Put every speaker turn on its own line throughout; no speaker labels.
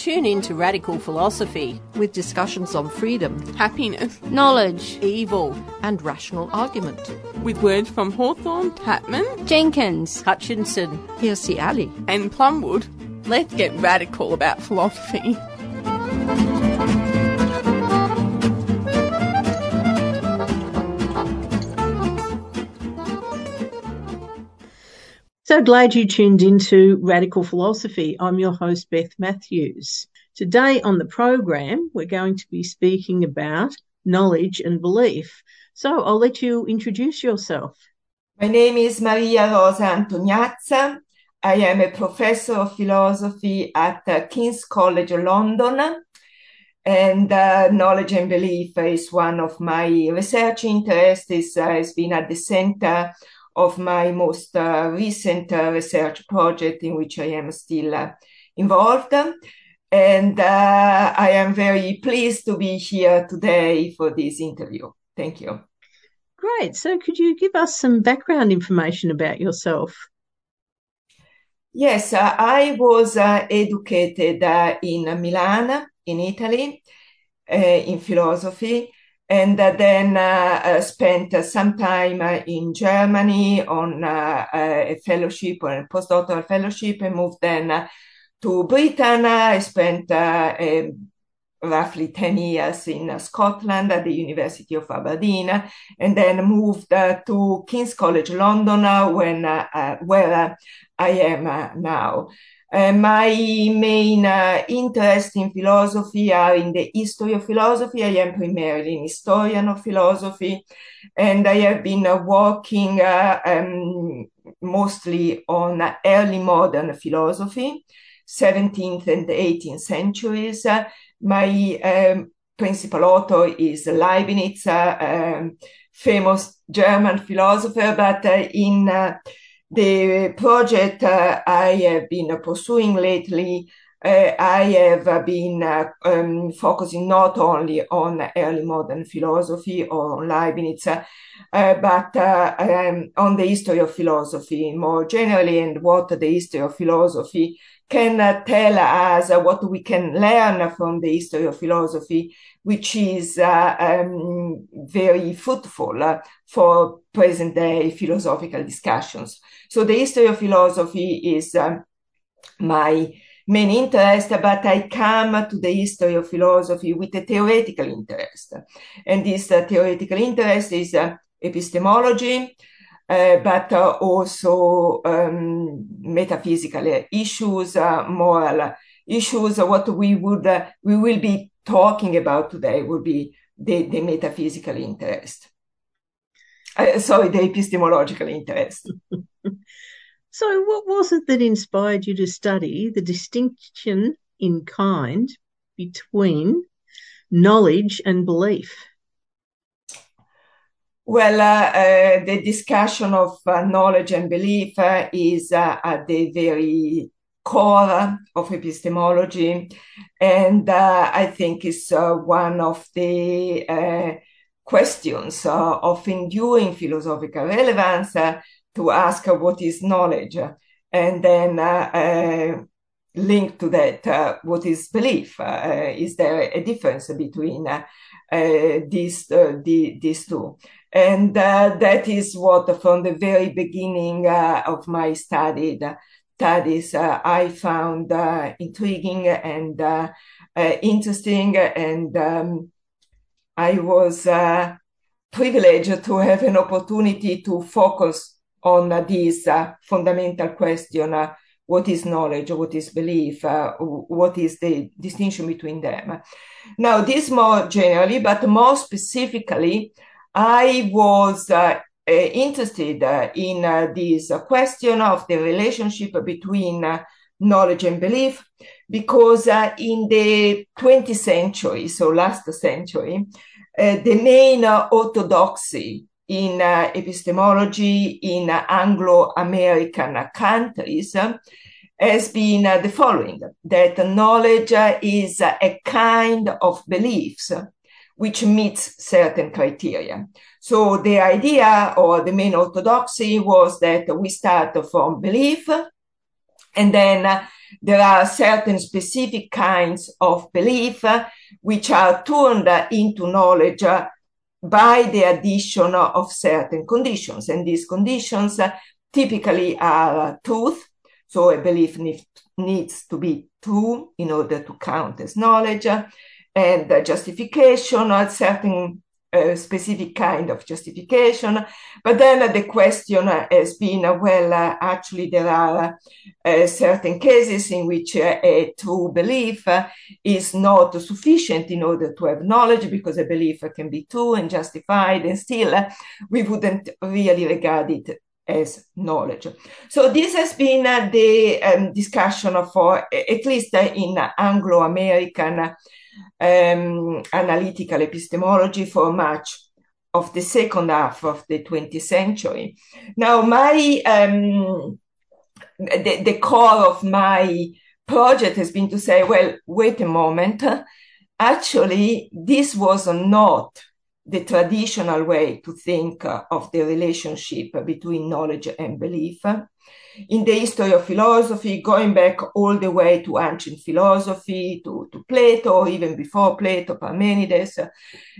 Tune in to Radical Philosophy
with discussions on freedom,
happiness,
knowledge,
evil,
and rational argument.
With words from Hawthorne, Tatman,
Jenkins,
Hutchinson,
Hirsi Ali,
and Plumwood. Let's get radical about philosophy.
So glad you tuned into Radical Philosophy. I'm your host, Beth Matthews. Today on the program, we're going to be speaking about knowledge and belief. So I'll let you introduce yourself.
My name is Maria Rosa Antognazza. I am a professor of philosophy at King's College London. And uh, knowledge and belief is one of my research interests. It uh, has been at the center of my most uh, recent uh, research project in which I am still uh, involved. And uh, I am very pleased to be here today for this interview. Thank you.
Great. So, could you give us some background information about yourself?
Yes, uh, I was uh, educated in Milan, in Italy, in philosophy and then uh, spent some time in Germany on uh, a fellowship or a postdoctoral fellowship and moved then to Britain. I spent uh, roughly 10 years in Scotland at the University of Aberdeen and then moved uh, to King's College London uh, when, where I am now. Uh, my main uh, interest in philosophy are in the history of philosophy. I am primarily an historian of philosophy, and I have been uh, working um, mostly on early modern philosophy, 17th and 18th centuries. my um, principal author is Leibniz, um, famous German philosopher, but in the project uh, I have been pursuing lately, uh, I have been uh, um, focusing not only on early modern philosophy or on Leibniz, uh, but uh, um, on the history of philosophy more generally and what the history of philosophy can uh, tell us what we can learn from the history of philosophy, which is uh, um, very fruitful uh, for present day philosophical discussions. So the history of philosophy is um, my main interest, but I come to the history of philosophy with a theoretical interest. And this uh, theoretical interest is uh, epistemology, uh, but uh, also um, metaphysical issues, uh, moral issues. What we would we will be talking about today will be the, the metaphysical interest. sorry, the epistemological interest.
so, what was it that inspired you to study the distinction in kind between knowledge and belief?
Well, uh, uh, the discussion of uh, knowledge and belief uh, is uh, at the very core of epistemology, and uh, I think it's one of the questions of enduring philosophical relevance to ask what is knowledge, and then link to that what is belief. is there a difference between these the, these two? And uh, that is what, from the very beginning uh, of my studied studies, uh, I found uh, intriguing and uh, uh, interesting. And um, I was privileged to have an opportunity to focus on this fundamental question what is knowledge, what is belief, uh, what is the distinction between them. Now, this more generally, but more specifically, I was uh, uh, interested uh, in this question of the relationship between knowledge and belief because in the 20th century, so last century, the main orthodoxy in uh, epistemology in Anglo-American countries has been the following, that knowledge is a kind of beliefs which meets certain criteria. So the idea or the main orthodoxy was that we start from belief and then uh, there are certain specific kinds of belief uh, which are turned into knowledge uh, by the addition of certain conditions. And these conditions typically are truth. So a belief need, needs to be true in order to count as knowledge and justification, a certain a specific kind of justification. But then the question has been well, uh, actually, there are uh, certain cases in which uh, a true belief is not sufficient in order to have knowledge because a belief can be true and justified, and still we wouldn't really regard it as knowledge. So this has been uh, the um, discussion for, at least in Anglo-American um, analytical epistemology for much of the second half of the 20th century. Now, my um, the, the core of my project has been to say, well, wait a moment. Actually, this was not the traditional way to think of the relationship between knowledge and belief in the history of philosophy, going back all the way to ancient philosophy, to, to Plato, even before Plato, Parmenides,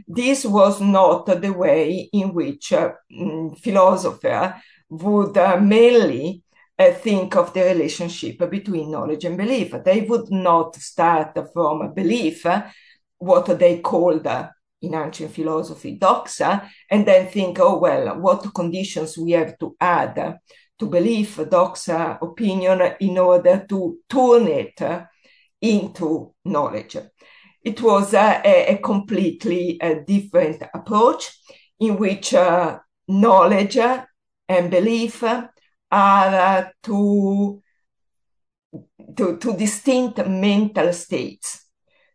this was not the way in which uh, mm, philosopher would uh, mainly uh, think of the relationship between knowledge and belief. They would not start from belief, what they called uh, in ancient philosophy doxa, and then think, oh, well, what conditions we have to add to believe doxa opinion in order to turn it into knowledge. It was a, a completely uh, different approach in which uh, knowledge and belief are uh, two, distinct mental states.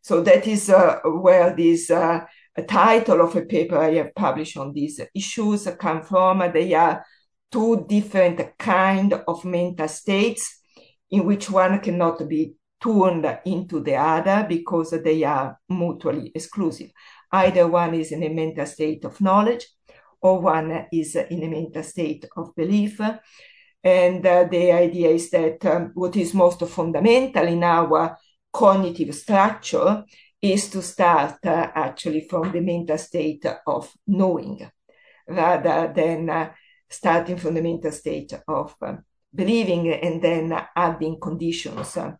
So that is uh, where this uh, title of a paper I have published on these issues come from. They are two different kind of mental states in which one cannot be turned into the other because they are mutually exclusive. Either one is in a mental state of knowledge or one is in a mental state of belief. And uh, the idea is that um, what is most fundamental in our cognitive structure is to start uh, actually from the mental state of knowing rather than uh, starting from the mental state of uh, believing and then adding conditions uh,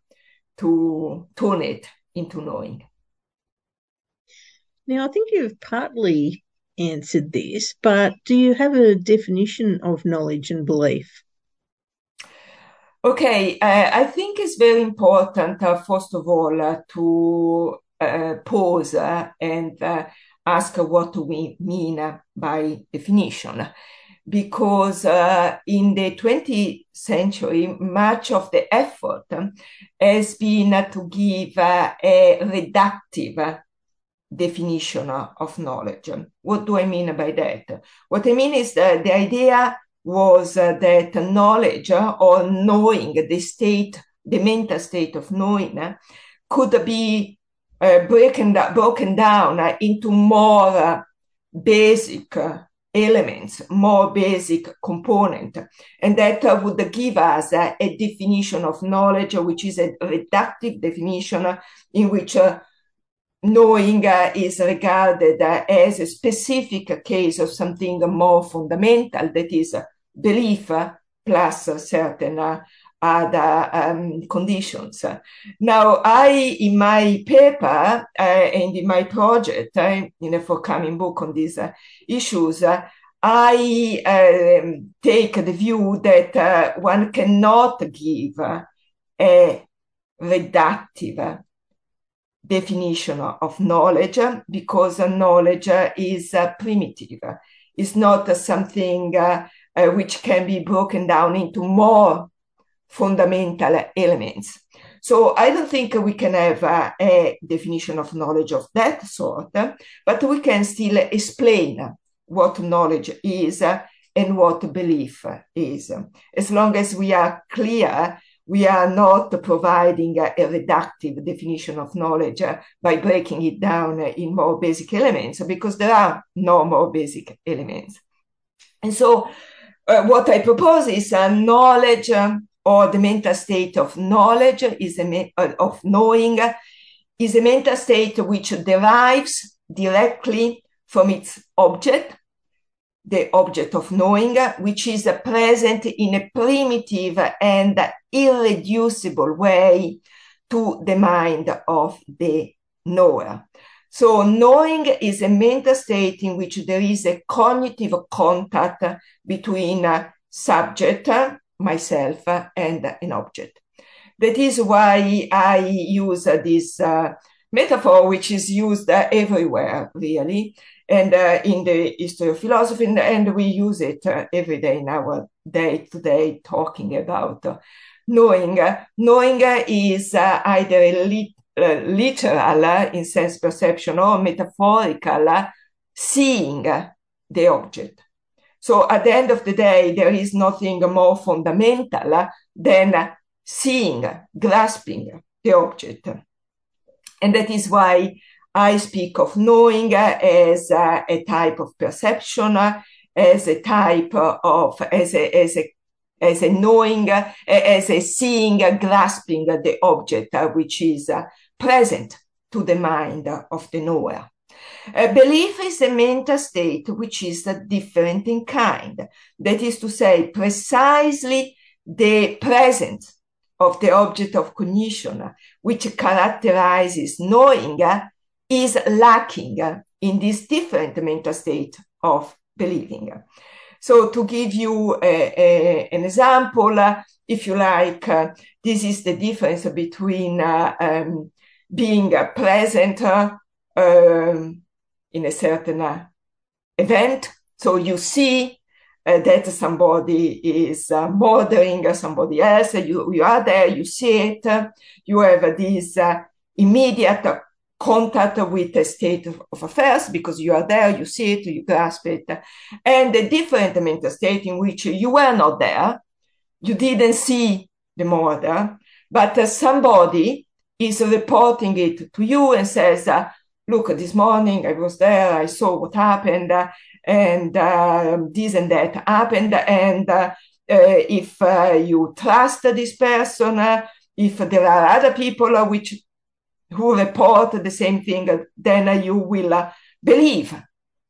to turn it into knowing.
Now, I think you've partly answered this, but do you have a definition of knowledge and belief?
Okay, uh, I think it's very important, uh, first of all, to uh, pause and ask what we mean by definition because uh, in the 20th century, much of the effort has been to give uh, a reductive definition of knowledge. What do I mean by that? What I mean is that the idea was uh, that knowledge or knowing the state, the mental state of knowing, could be uh, broken, broken down into more basic elements, more basic component. And that uh, would give us uh, a definition of knowledge, which is a reductive definition in which uh, knowing uh, is regarded uh, as a specific case of something more fundamental, that is belief plus certain other um, conditions. Now, I, in my paper uh, and in my project, uh, in a forthcoming book on these uh, issues, uh, I um, take the view that uh, one cannot give a reductive definition of knowledge because knowledge is primitive. It's not something which can be broken down into more fundamental elements. So I don't think we can have uh, a definition of knowledge of that sort, but we can still explain what knowledge is and what belief is. As long as we are clear, we are not providing a, reductive definition of knowledge by breaking it down in more basic elements because there are no more basic elements. And so, uh, what I propose is a knowledge or the mental state of knowledge is a uh, of knowing is a mental state which derives directly from its object the object of knowing, which is present in a primitive and irreducible way to the mind of the knower. So, knowing is a mental state in which there is a cognitive contact between subject, myself, and an object. That is why I use this uh, metaphor, which is used everywhere, really, and uh, in the history of philosophy, and, we use it uh, every day in our day to day talking about uh, knowing. knowing is uh, either uh, literal in sense perception or metaphorical, seeing the object. So at the end of the day, there is nothing more fundamental than seeing, grasping the object. And that is why I speak of knowing as a type of perception, as a type of, as a, as a as a knowing, as a seeing, grasping the object which is present to the mind of the knower. A belief is a mental state which is different in kind. That is to say, precisely the presence of the object of cognition, which characterizes knowing, is lacking in this different mental state of believing. So, to give you a, a, an example, if you like, uh, this is the difference between uh, um, being present uh, um, in a certain uh, event. So, you see uh, that somebody is uh, murdering somebody else, you, you are there, you see it, you have this immediate contact with the state of, affairs because you are there, you see it, you grasp it, and a different mental state in which you were not there, you didn't see the murder, but uh, somebody is reporting it to you and says, uh, look, this morning I was there, I saw what happened, uh, and this and that happened, and uh, if uh, you trust this person, uh, if there are other people which who report the same thing, then you will believe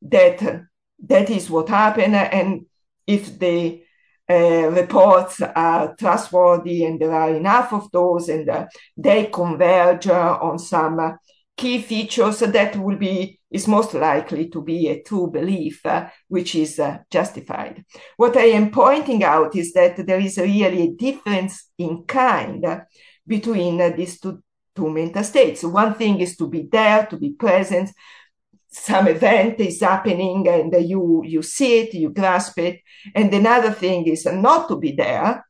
that that is what happened. And if the uh, reports are trustworthy and there are enough of those and uh, they converge uh, on some key features, that will be is most likely to be a true belief, uh, which is uh, justified. What I am pointing out is that there is really a difference in kind between uh, these two two mental states. One thing is to be there, to be present. Some event is happening and you, you see it, you grasp it. And another thing is not to be there,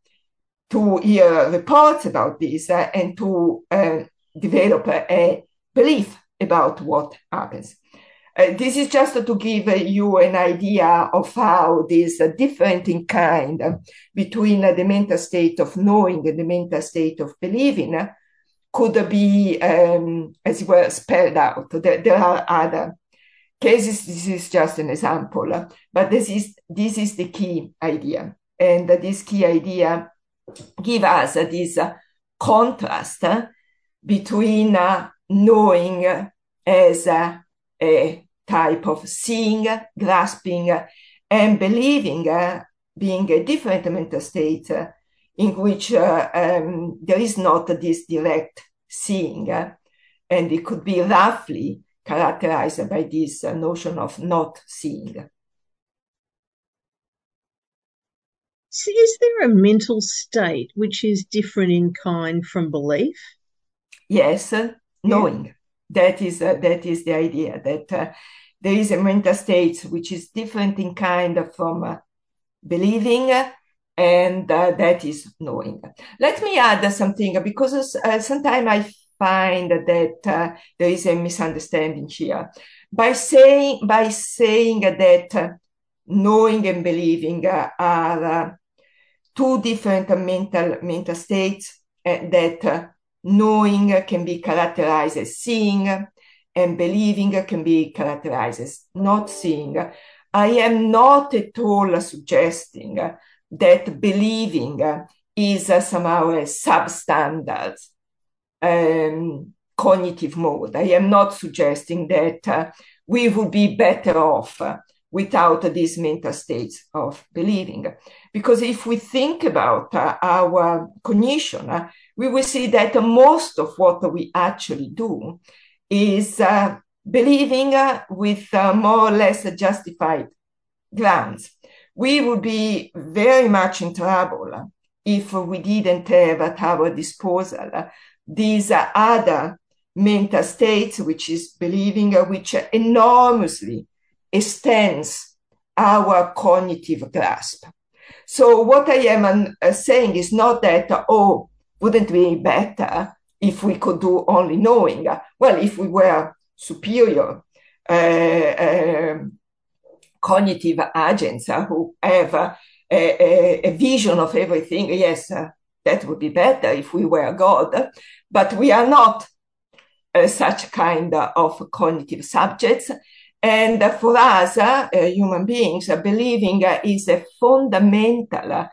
to hear reports about this uh, and to uh, develop a, a, belief about what happens. Uh, this is just to give uh, you an idea of how this uh, different in kind uh, between uh, the mental state of knowing and the mental state of believing could be, um, as it were, spelled out. There, there, are other cases. This is just an example, but this is this is the key idea, and this key idea give us this contrast between knowing as a, a type of seeing, grasping, and believing being a different mental state in which um, there is not this direct seeing, and it could be roughly characterized by this notion of not seeing.
So is there a mental state which is different in kind from belief?
Yes, knowing. That is uh, that is the idea that uh, there is a mental state which is different in kind from uh, believing and uh, that is knowing. Let me add something because uh, sometimes I find that uh, there is a misunderstanding here. by saying by saying that knowing and believing are two different mental mental states that knowing can be characterized as seeing and believing can be characterized as not seeing. I am not at all suggesting that believing is somehow a substandard um, cognitive mode. I am not suggesting that uh, we would be better off without these mental states of believing. Because if we think about uh, our cognition, we will see that most of what we actually do is uh, believing uh, with more or less justified grounds. We would be very much in trouble if we didn't have at our disposal these other mental states, which is believing, which enormously extends our cognitive grasp. So what I am uh, saying is not that, oh, wouldn't be better if we could do only knowing? Well, if we were superior uh, uh, cognitive agents who have a, a, a, vision of everything, yes, uh, that would be better if we were God, but we are not uh, such kind of cognitive subjects. And for us, uh, human beings, believing is a fundamental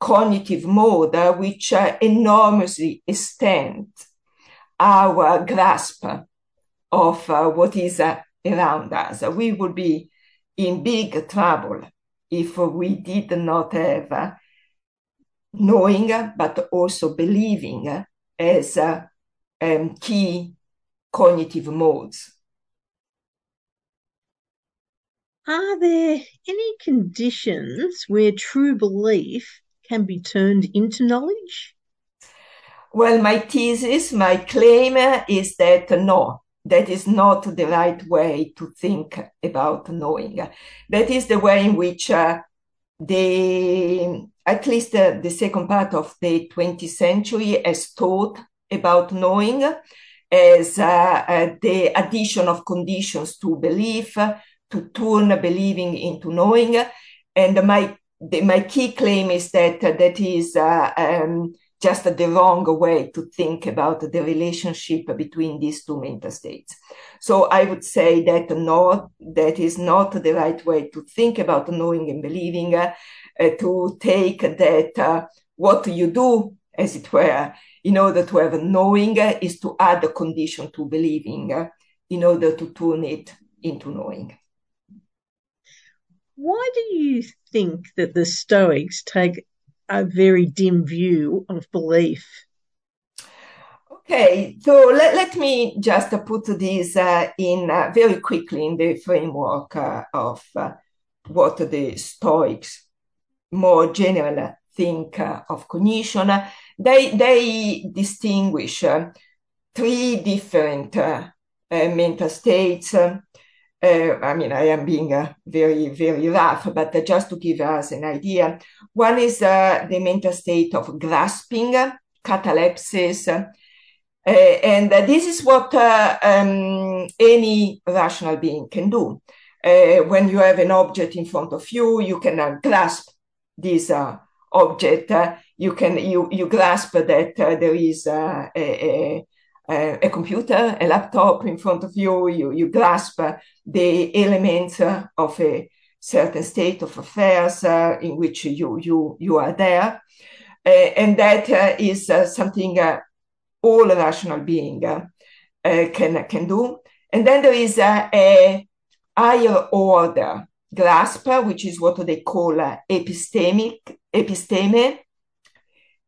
cognitive mode uh, which uh, enormously extend our grasp of uh, what is around us. We would be in big trouble if we did not have knowing but also believing as um, key cognitive modes.
Are there any conditions where true belief can be turned into knowledge?
Well, my thesis, my claim is that no, that is not the right way to think about knowing. That is the way in which uh, the, at least uh, the second part of the 20th century has taught about knowing as uh, uh, the addition of conditions to belief, to turn believing into knowing. And my the, my key claim is that uh, that is uh, um, just the wrong way to think about the relationship between these two mental states. So I would say that no, that is not the right way to think about knowing and believing. Uh, to take that uh, what you do, as it were, in order to have a knowing is to add a condition to believing in order to turn it into knowing.
Why do you think that the Stoics take a very dim view of belief?
Okay, so let, let me just put this uh, in uh, very quickly in the framework uh, of uh, what the Stoics more general think uh, of cognition. They, they distinguish uh, three different mental states uh, I mean, I am being uh, very, very rough, but uh, just to give us an idea, one is uh, the mental state of grasping, catalepsis, uh, and uh, this is what um, any rational being can do. when you have an object in front of you, you can grasp this object. you can you you grasp that there is a, a a computer, a laptop in front of you, you, you grasp the elements of a certain state of affairs uh, in which you, you, you are there. Uh, and that uh, is something all rational being can, can do. And then there is a higher order grasp, which is what they call epistemic, episteme,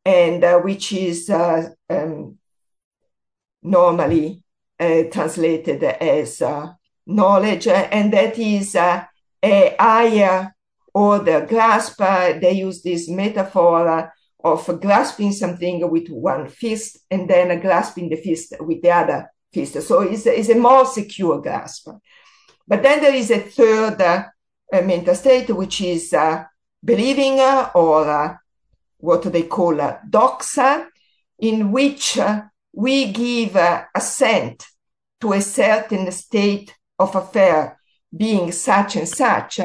and uh, which is uh, um, normally uh, translated as uh, knowledge, and that is uh, a higher order grasp. they use this metaphor of grasping something with one fist and then grasping the fist with the other fist. So it's, it's a more secure grasp. But then there is a third uh, mental state, which is uh, believing uh, or what they call a doxa, in which we give uh, assent to a certain state of affair being such and such,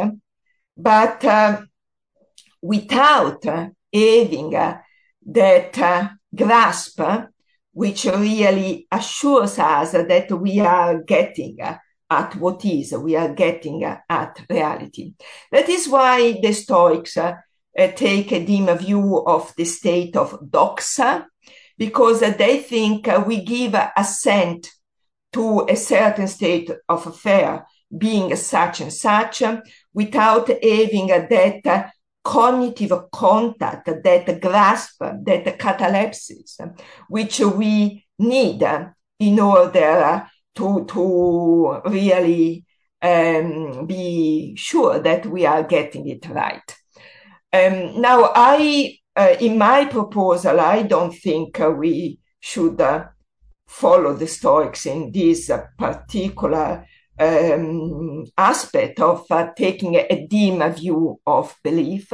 but uh, without having that grasp which really assures us that we are getting at what is, we are getting at reality. That is why the Stoics uh, take a dim view of the state of doxa, because they think we give assent to a certain state of affair being such and such without having that cognitive contact, that grasp, that catalepsis, which we need in order to, to really um, be sure that we are getting it right. Um, now, I, uh, in my proposal, I don't think uh, we should uh, follow the Stoics in this particular um, aspect of uh, taking a dim view of belief.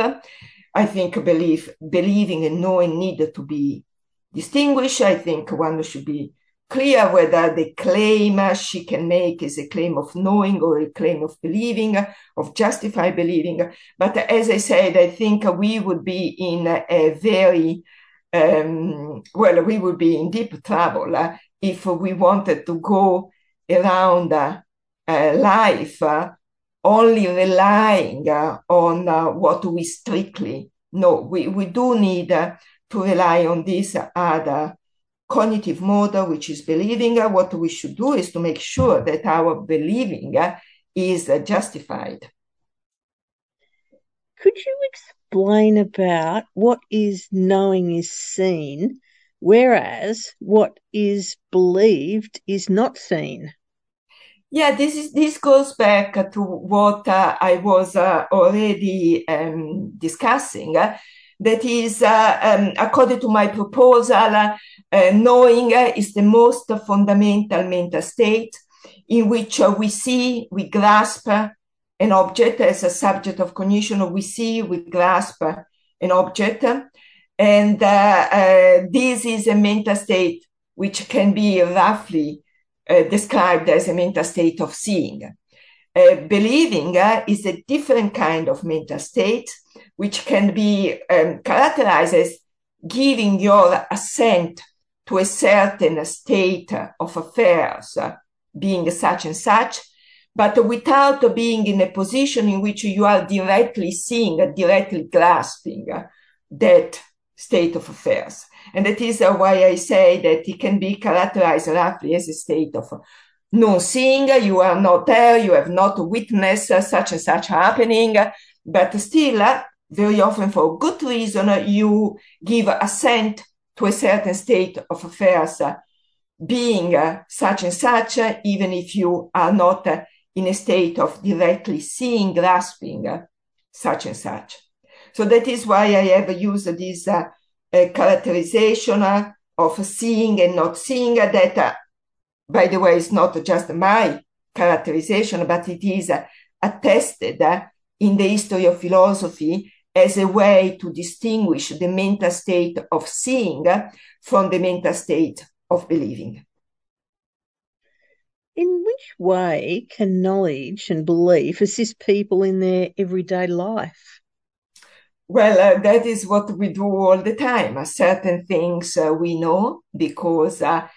I think belief, believing and knowing need to be distinguished. I think one should be clear whether the claim she can make is a claim of knowing or a claim of believing, of justified believing. But as I said, I think we would be in a very, um, well, we would be in deep trouble uh, if we wanted to go around uh, uh, life only relying on what we strictly know. We, we do need to rely on this other cognitive model, which is believing, what we should do is to make sure that our believing is justified.
Could you explain about what is knowing is seen, whereas what is believed is not seen?
Yeah, this is this goes back to what uh, I was uh, already um, discussing. That is, uh, um, according to my proposal, uh, knowing is the most fundamental mental state in which uh, we see, we grasp an object as a subject of cognition. We see, we grasp an object, and uh, this is a mental state which can be roughly uh, described as a mental state of seeing. Uh, believing uh, is a different kind of mental state, which can be um, characterized as giving your assent to a certain state of affairs, being such and such, but without being in a position in which you are directly seeing, directly grasping that state of affairs. And that is why I say that it can be characterized roughly as a state of non seeing. You are not there, you have not witnessed such and such happening, but still, very often for good reason, you give assent to a certain state of affairs being such and such, even if you are not in a state of directly seeing, grasping such and such. So that is why I have used this uh, uh, characterization of seeing and not seeing that, uh, by the way, is not just my characterization, but it is uh, attested in the history of philosophy as a way to distinguish the mental state of seeing from the mental state of believing.
In which way can knowledge and belief assist people in their everyday life?
Well, uh, that is what we do all the time. Uh, certain things uh, we know because uh,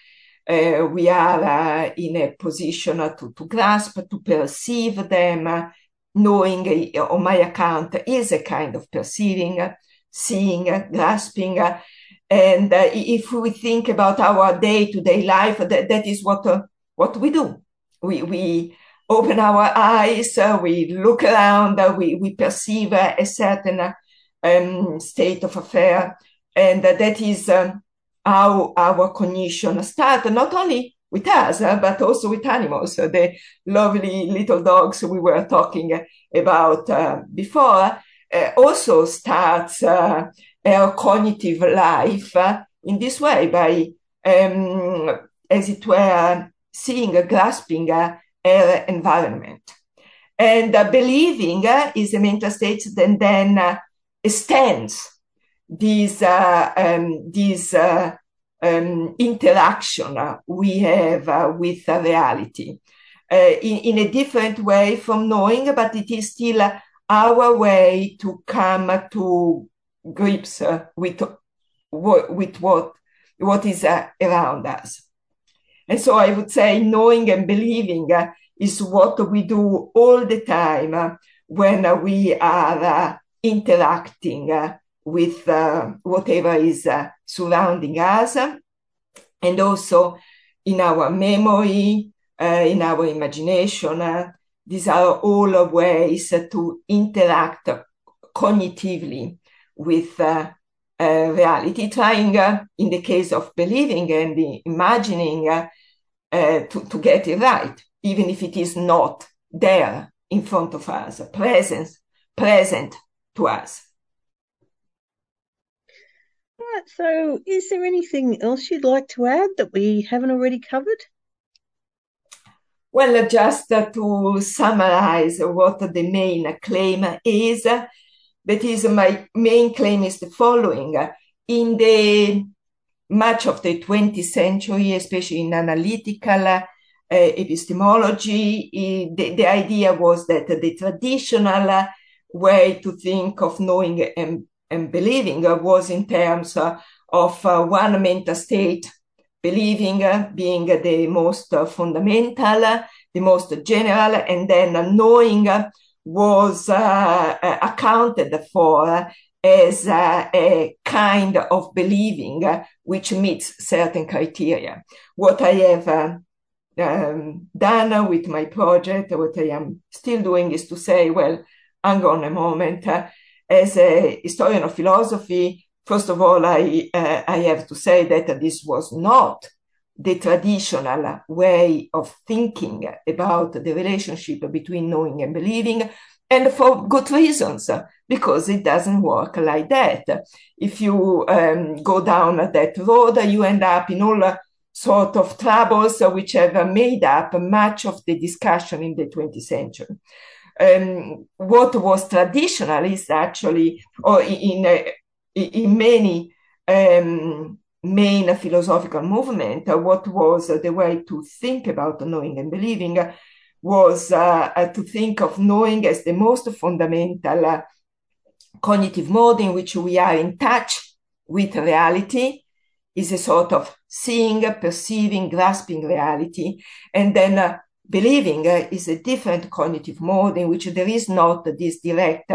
uh, we are uh, in a position to, to grasp, to perceive them. Knowing on my account is a kind of perceiving, seeing, grasping. and if we think about our day to day life, that, that is what, what we do. We, we open our eyes, we look around, we, we perceive a certain um, state of affair. And that is um, how our cognition starts, not only with us, uh, but also with animals. The lovely little dogs we were talking about uh, before uh, also starts our cognitive life in this way by, um, as it were, seeing, grasping our environment. And believing is a mental state that then extends these uh, um, this uh, um, interaction we have uh, with reality. uh, in, in a different way from knowing, but it is still our way to come to grips uh, with, with what, what is uh, around us. And so I would say knowing and believing uh, is what we do all the time uh, when we are uh, interacting with whatever is surrounding us. And also in our memory, in our imagination, these are all ways to interact cognitively with uh, uh, reality, trying, uh, in the case of believing and imagining, to, to get it right, even if it is not there in front of us, present, present to us.
So is there anything else you'd like to add that we haven't already covered?
Well, just to summarize what the main claim is, that is my main claim is the following. In the much of the 20th century, especially in analytical uh, epistemology, the, the idea was that the traditional way to think of knowing and, and believing was in terms of uh, one mental state believing being the most fundamental, the most general, and then knowing was uh, accounted for as uh, a kind of believing which meets certain criteria. What I have uh, um, done with my project, what I am still doing is to say, well, hang on a moment. As a historian of philosophy, First of all, I, uh, I have to say that this was not the traditional way of thinking about the relationship between knowing and believing, and for good reasons, because it doesn't work like that. If you um, go down that road, you end up in all sort of troubles which have made up much of the discussion in the 20th century. Um, what was traditional is actually, or in, uh, in many um, main philosophical movement, uh, what was the way to think about knowing and believing was uh, uh, to think of knowing as the most fundamental uh, cognitive mode in which we are in touch with reality, is a sort of seeing, perceiving, grasping reality, and then uh, believing is a different cognitive mode in which there is not this direct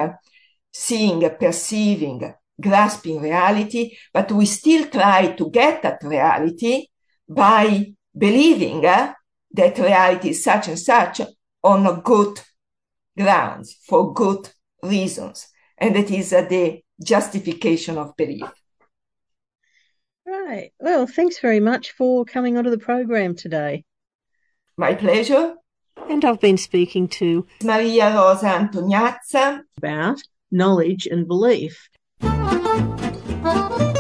seeing, perceiving, grasping reality, but we still try to get at reality by believing uh, that reality is such and such on good grounds, for good reasons. And that is uh, the justification of belief.
Right. Well, thanks very much for coming onto the program today.
My pleasure.
And I've been speaking to
Maria Rosa Antognazza
about knowledge and belief. Thank you.